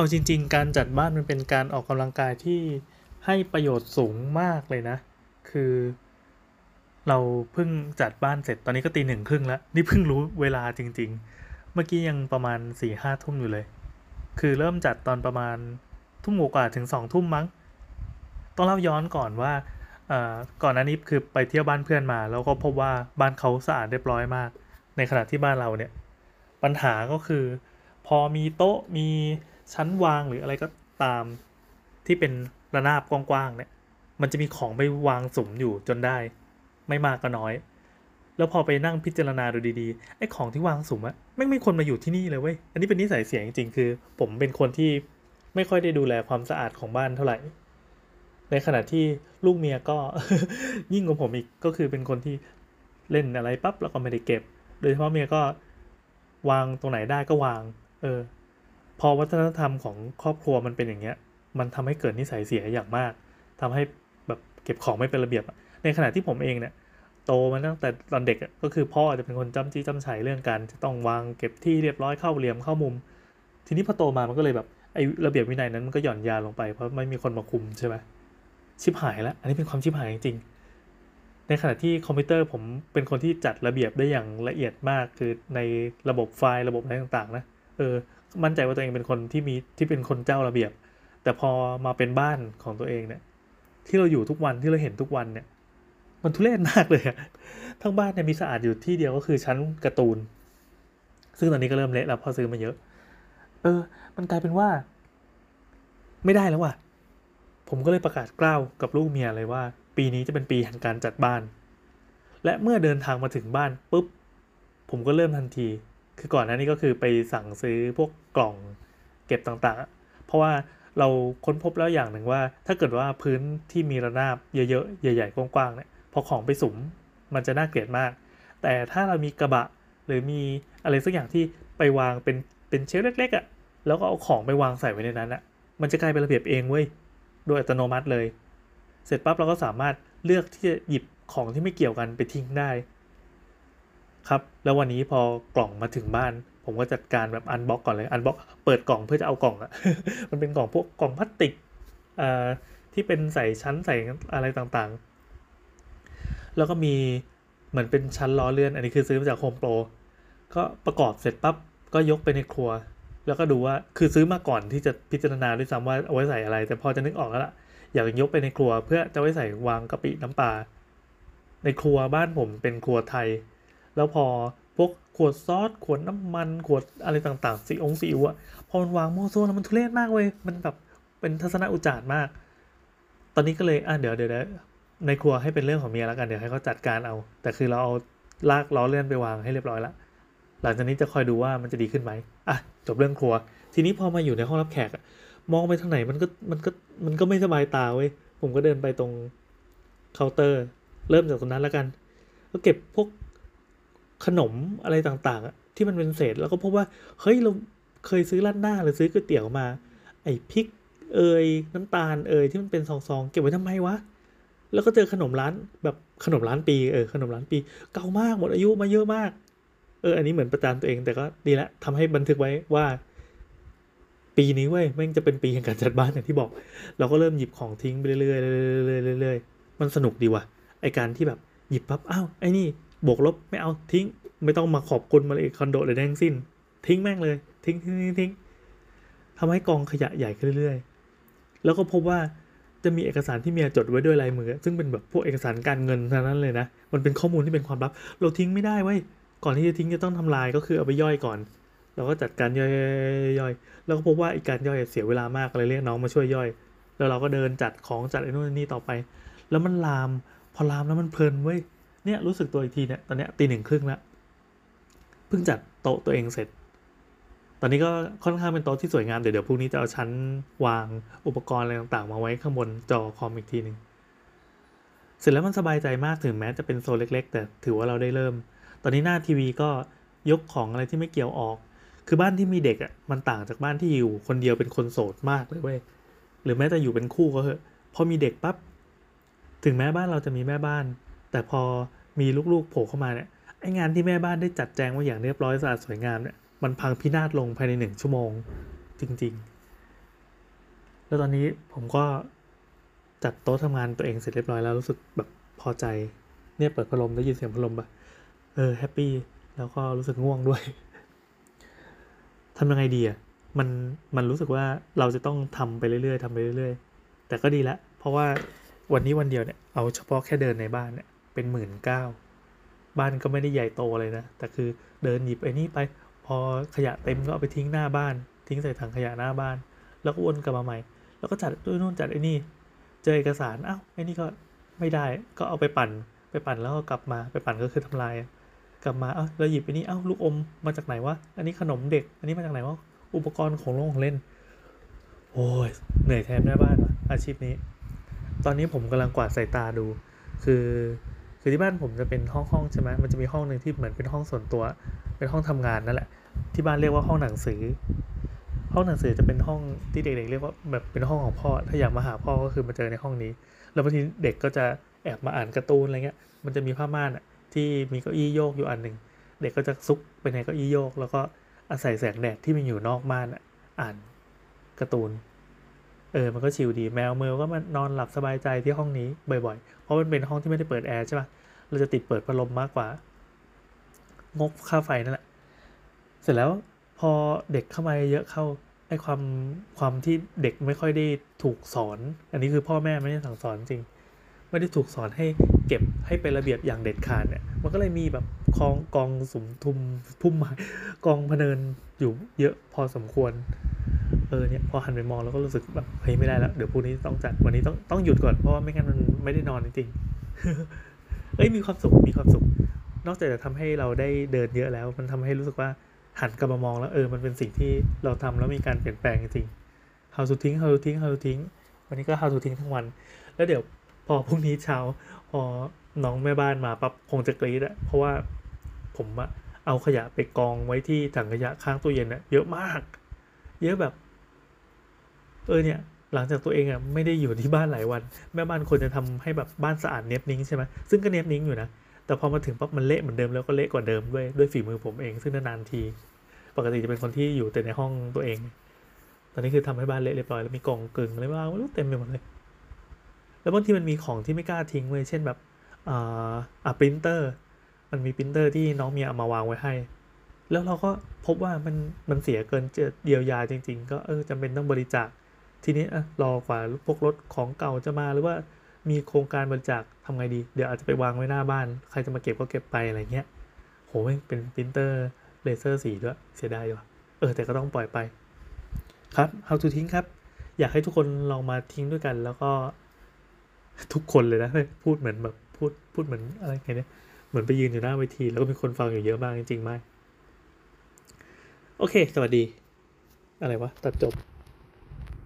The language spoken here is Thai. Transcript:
เอาจริง ๆ การจัดบ้านมันเป็นการออกกำลังกายที่ให้ประโยชน์สูงมากเลยนะ คือ เราเพิ่งจัดบ้านเสร็จตอนนี้ก็ตีหนึ่งครึ่งแล้ว นี่เพิ่งรู้เวลาจริง ๆ เมื่อกี้ยังประมาณสี่ห้าทุ่มอยู่เลย คือเริ่มจัดตอนประมาณทุ่มกว่าถึงสองทุ่มมั้ง ต้องเล่าย้อนก่อนว่าเอ่อก่อนหน้านี้คือไปเที่ยวบ้านเพื่อนมา แล้วก็พบว่าบ้านเขาสะอาดเรียบร้อยมาก ในขณะที่บ้านเราเนี่ย ปัญหาก็คือ พอมีโต๊ะมี ชั้นวางหรืออะไรก็ตามที่เป็นระนาบกว้างๆเนี่ยมันจะมีของไปวางสมอยู่จนได้ ไม่มากก็น้อย แล้วพอไปนั่งพิจารณาดูดีๆไอ้ของที่วางสมอะไม่ไม่ควรมาอยู่ที่นี่เลยเว้ยอันนี้เป็นนิสัยเสียจริงๆคือ ผมเป็นคนที่ไม่ค่อยได้ดูแลความสะอาดของบ้านเท่าไหร่ ในขณะที่ลูกเมียก็ยิ่งกว่าผมอีกก็คือเป็นคนที่เล่นอะไรปั๊บแล้วก็ไม่ได้เก็บ โดยเฉพาะเมียก็วางตรงไหนได้ก็วาง เออ พอวัฒนธรรมของครอบครัวมันเป็นอย่างเงี้ย มันทำให้เกิดนิสัยเสียอย่างมากทำให้แบบเก็บของไม่เป็นระเบียบ ในขณะที่ผมเองเนี่ยโตมาตั้งแต่ตอนเด็กก็คือพ่อจะเป็นคนจำจี้จำชัยเรื่องการจะต้องวางเก็บที่เรียบร้อยเข้าเหลี่ยมเข้ามุม ทีนี้พอโตมามันก็เลยแบบไอ้ระเบียบวินัยนั้นมันก็หย่อนยานลงไปเพราะไม่มีคนมาคุมใช่ไหมชิบหายแล้ว อันนี้เป็นความชิบหายจริงๆในขณะที่คอมพิวเตอร์ผมเป็นคนที่จัดระเบียบได้อย่างละเอียดมากคือในระบบไฟล์ระบบอะไรต่างๆนะเออ มั่นใจว่าตัวเองเป็นคนที่มีที่เป็นคนเจ้าระเบียบ แต่พอมาเป็นบ้านของตัวเองเนี่ย ที่เราอยู่ทุกวันที่เราเห็นทุกวันเนี่ย มันทุเรศมากเลยทั้งบ้านเนี่ยมีสะอาดอยู่ที่เดียวก็คือชั้นการ์ตูน ซึ่งตอนนี้ก็เริ่มเละแล้วพอซื้อมาเยอะ เออ มันกลายเป็นว่า ไม่ได้แล้วว่ะ ผมก็เลยประกาศกล้าวกับลูกเมียเลยว่า ปีนี้จะเป็นปีแห่งการจัดบ้าน และเมื่อเดินทางมาถึงบ้านปุ๊บผมก็เริ่มทันที คือก่อนหน้านี้ก็คือไปสั่งซื้อพวกกล่องเก็บต่างๆ เพราะว่าเราค้นพบแล้วอย่างหนึ่งว่า ถ้าเกิดว่าพื้นที่มีระนาบเยอะๆ ใหญ่ ๆ กว้างๆเนี่ยพอของไปสุมมันจะน่าเกลียดมาก แต่ถ้าเรามีกระบะหรือมีอะไรสักอย่างที่ไปวางเป็นเป็น shelf เล็กๆอะ่ะแล้วก็เอาของไปวางใส่ไว้ในนั้นอะ่ะมันจะกลายเป็นระเบียบเองเว้ยโดยอัตโนมัติเลย เสร็จปั๊บเราก็สามารถเลือกที่จะหยิบของที่ไม่เกี่ยวกันไปทิ้งได้ ครับ แล้ววันนี้พอกล่องมาถึงบ้าน ผมก็จัดการแบบ unbox ก่อนเลย unbox เปิดกล่องเพื่อจะเอากล่องอะมันเป็นกล่องพวกกล่องพลาสติกอ่อที่เป็นใส่ชั้นใส่อะไรต่างๆ แล้วก็มีเหมือนเป็นชั้นล้อเลื่อน อันนี้คือซื้อมาจากโฮมโปรก็ประกอบเสร็จปั๊บก็ยกไปในครัว แล้วก็ดูว่าคือซื้อมาก่อนที่จะพิจารณาด้วยซ้ำว่าเอาไว้ใส่อะไร แต่พอจะนึกออกแล้วล่ะอยากยกไปในครัวเพื่อจะไว้ใส่วางกะปิน้ำปลาในครัวบ้านผมเป็นครัวไทย แล้วพอพวกขวดซอสขวดน้ำมันขวดอะไรต่างๆสีองสีอิ๊วะพอมันวางโมั่วซั่วแล้วมันทุเรศมากเว้ยมันแบบเป็นทัศนอุจารมาก ตอนนี้ก็เลยอะเดี๋ยวเดี๋ยวในครัวให้เป็นเรื่องของเมียแล้วกันเดี๋ยวให้เขาจัดการเอา แต่คือเราเอาลากล้อเลื่อนไปวางให้เรียบร้อยละหลังจากนี้จะคอยดูว่ามันจะดีขึ้นไหมอะจบเรื่องครัว ทีนี้พอมาอยู่ในห้องรับแขกมองไปทางไหนมันก็มันก็มันก็ไม่สบายตาเว้ยผมก็เดินไปตรงเคาน์เตอร์ เริ่มจากตรงนั้นแล้วกัน ก็เก็บพวก ขนมอะไรต่างๆ ที่มันเป็นเศษแล้วก็พบว่า เฮ้ย เราเคยซื้อร้านหน้าหรือซื้อก๋วยเตี๋ยวมา ไอ้พริกเอยน้ำตาลเอยที่มันเป็นซองๆเก็บไว้ทำไมวะ แล้วก็เจอขนมร้านแบบขนมร้านปีเออขนมร้านปี เก่ามากหมดอายุมาเยอะมาก เอออันนี้เหมือนประจานตัวเองแต่ก็ดีละทำให้บันทึกไว้ว่า ปีนี้เว้ยแม่งจะเป็นปีแห่งการจัดบ้านอย่างที่บอก เราก็เริ่มหยิบของทิ้งไปเรื่อยๆเรื่อยๆเรื่อยๆมันสนุกดีว่ะไอการที่แบบหยิบปั๊บอ้าวไอ้นี่ บวกลบไม่เอาทิ้ง ไม่ต้องมาขอบคุณมาเลยคอนโดเลยทั้งสิ้น ทิ้งแม่งเลย ทิ้งทิ้งทิ้งทิ้งทำให้กองขยะใหญ่ขึ้นเรื่อยๆ แล้วก็พบว่าจะมีเอกสารที่เมียจดไว้ด้วยลายมือ ซึ่งเป็นแบบพวกเอกสารการเงินทั้งนั้นเลยนะ มันเป็นข้อมูลที่เป็นความลับ เราทิ้งไม่ได้เว้ย ก่อนที่จะทิ้งจะต้องทำลายก็คือเอาไปย่อยก่อน เราก็จัดการย่อยย่อยแล้วก็พบว่าอีกการย่อยเสียเวลามากเลยเรียกน้องมาช่วยย่อย แล้วเราก็เดินจัดของจัดไอ้นู่นนี่ต่อไป แล้วมันลาม พอลามแล้วมันเพลินเว้ย เนี่ยรู้สึกตัวอีกทีเนี่ยตอนเนี้ยตีหนึ่งครึ่งแล้วเพิ่งจัดโต๊ะตัวเองเสร็จ ตอนนี้ก็ค่อนข้างเป็นโต๊ะที่สวยงามเดี๋ยวเดี๋ยวพรุ่งนี้จะเอาชั้นวางอุปกรณ์อะไรต่างๆมาไว้ข้างบนจอคอมอีกทีหนึ่งเสร็จแล้วมันสบายใจมากถึงแม้จะเป็นโซนเล็ก ๆ แต่ถือว่าเราได้เริ่ม ตอนนี้หน้าทีวีก็ยกของอะไรที่ไม่เกี่ยวออก คือบ้านที่มีเด็กอะมันต่างจากบ้านที่อยู่คนเดียวเป็นคนโสดมากเลยเว้ยหรือแม้แต่อยู่เป็นคู่ก็เถอะพอมีเด็กปั๊บถึงแม้บ้านเราจะมีแม่บ้าน แต่พอมีลูกๆโผล่เข้ามาเนี่ยไองานที่แม่บ้านได้จัดแจงไว้อย่างเรียบร้อยสะอาดสวยงามเนี่ยมันพังพินาศลงภายในหนึ่งชั่วโมงจริง ๆ แล้วตอนนี้ผมก็จัดโต๊ะทำงานตัวเองเสร็จเรียบร้อยแล้วรู้สึกแบบพอใจเนี่ยเปิดพัดลมได้ยินเสียงพัดลมปะเออ happy แล้วก็รู้สึกง่วงด้วยทำยังไงดีอะมันมันรู้สึกว่าเราจะต้องทำไปเรื่อยๆทำไปเรื่อย ๆ แต่ก็ดีละเพราะว่าวันนี้วันเดียวเนี่ยเอาเฉพาะแค่เดินในบ้านเนี่ย เป็นหมื่นเก้าบ้านก็ไม่ได้ใหญ่โตเลยนะ แต่คือเดินหยิบไอ้นี่ไป พอขยะเต็มก็เอาไปทิ้งหน้าบ้าน ทิ้งใส่ถังขยะหน้าบ้าน แล้วก็วนกลับมาใหม่ แล้วก็จัดด้วยนู่นจัดไอ้นี่ เจอเอกสารอ้าวไอ้นี่ก็ไม่ได้ก็เอาไปปั่น ไปปั่นแล้วก็กลับมาไปปั่นก็คือทำลาย กลับมาเอ้าแล้วหยิบไอ้นี่เอ้าลูกอมมาจากไหนวะอันนี้ขนมเด็ก อันนี้มาจากไหนวะอุปกรณ์ของโรงของเล่น โอ้ยเหนื่อยแทนแม่บ้านวะอาชีพนี้ ตอนนี้ผมกำลังกวาดสายตาดู คือ คือที่บ้านผมจะเป็นห้องห้องใช่ไหมมันจะมีห้องหนึ่งที่เหมือนเป็นห้องส่วนตัว เป็นห้องทำงานนั่นแหละ ที่บ้านเรียกว่าห้องหนังสือ ห้องหนังสือจะเป็นห้องที่เด็กๆเรียกว่าแบบเป็นห้องของพ่อ ถ้าอยากมาหาพ่อก็คือมาเจอในห้องนี้ แล้วบางทีเด็กก็จะแอบมาอ่านการ์ตูนอะไรเงี้ย มันจะมีผ้าม่านอะที่มีเก้าอี้โยกอยู่อันหนึ่ง เด็กก็จะซุกไปในเก้าอี้โยก แล้วก็อาศัยแสงแดดที่มันอยู่นอกม่านอะอ่านการ์ตูน เออมันก็ชิลดีแมวเมลก็มานอนหลับสบายใจที่ห้องนี้บ่อยๆ เพราะมันเป็นห้องที่ไม่ได้เปิดแอร์ใช่ปะเราจะติดเปิดพัดลมมากกว่างบค่าไฟนั่นแหละ เสร็จแล้วพอเด็กเข้ามาเยอะเข้าไอ้ความความที่เด็กไม่ค่อยได้ถูกสอน อันนี้คือพ่อแม่ไม่ได้สั่งสอนจริง ไม่ได้ถูกสอนให้เก็บให้เป็นระเบียบอย่างเด็ดขาดเนี่ย มันก็เลยมีแบบกองกองสมทุมพุ่มไม้กองพเนินอยู่เยอะพอสมควร เออเนี่ยพอหันไปมองแล้วก็รู้สึกแบบเฮ้ยไม่ได้แล้ว เดี๋ยวพรุ่งนี้ต้องจัดวันนี้ต้องต้องหยุดก่อนเพราะว่าไม่งั้นมันไม่ได้นอนจริงๆเอ้ยมีความสุขมีความสุข นอกจากจะทำให้เราได้เดินเยอะแล้ว มันทำให้รู้สึกว่าหันกลับมามองแล้วเออมันเป็นสิ่งที่เราทำแล้วมีการเปลี่ยนแปลงจริงๆ how to ทิ้ง how to ทิ้ง how to ทิ้งวันนี้ก็ how to ทิ้งทั้งวัน แล้วเดี๋ยวพอพรุ่งนี้เช้าพอน้องแม่บ้านมาปั๊บคงจะกรี๊ดอะเพราะว่าผมอะเอาขยะไปกองไว้ที่ถังขยะข้างตู้เย็นอะเยอะมาก เยอะแบบ เออเนี่ยหลังจากตัวเองอะไม่ได้อยู่ที่บ้านหลายวัน แม่บ้านควรจะทำให้แบบบ้านสะอาดเนียบนิ้งใช่ไหมซึ่งก็เนียบนิ้งอยู่นะแต่พอมาถึงปั๊บมันเละเหมือนเดิมแล้วก็เละกว่าเดิมด้วยด้วยฝีมือผมเองซึ่งนานๆที ปกติจะเป็นคนที่อยู่แต่ในห้องตัวเอง ตอนนี้คือทำให้บ้านเละเรียบร้อยแล้วมีกองกึ่งอะไรบ้างไม่รู้เต็มไปหมดเลย แล้วบางทีมันมีของที่ไม่กล้าทิ้งเว้ยเช่นแบบอ่าอะปรินเตอร์มันมีปรินเตอร์ที่น้องเมียเอามาวางไว้ให้ แล้วเราก็พบว่ามันมันเสียเกินจะเยียวยาจริง ๆ ก็เออจำเป็นต้องบริจาค ทีนี้รอกว่าพวกรถของเก่าจะมาหรือว่ามีโครงการบริจาคทำไงดี เดี๋ยวอาจจะไปวางไว้หน้าบ้าน ใครจะมาเก็บก็เก็บไปอะไรเงี้ย โหเป็นปรินเตอร์เลเซอร์สีด้วย เสียดายว่ะ เออ แต่ก็ต้องปล่อยไป ครับ how to ทิ้งครับ อยากให้ทุกคนลองมาทิ้งด้วยกัน แล้วก็ ทุกคนเลยนะ พูดเหมือนแบบพูดพูดเหมือนอะไรไงเนี่ย เหมือนไปยืนอยู่หน้าเวที แล้วก็มีคนฟังอยู่เยอะมากจริงๆไหมโอเค สวัสดี อะไรวะ ตัดจบ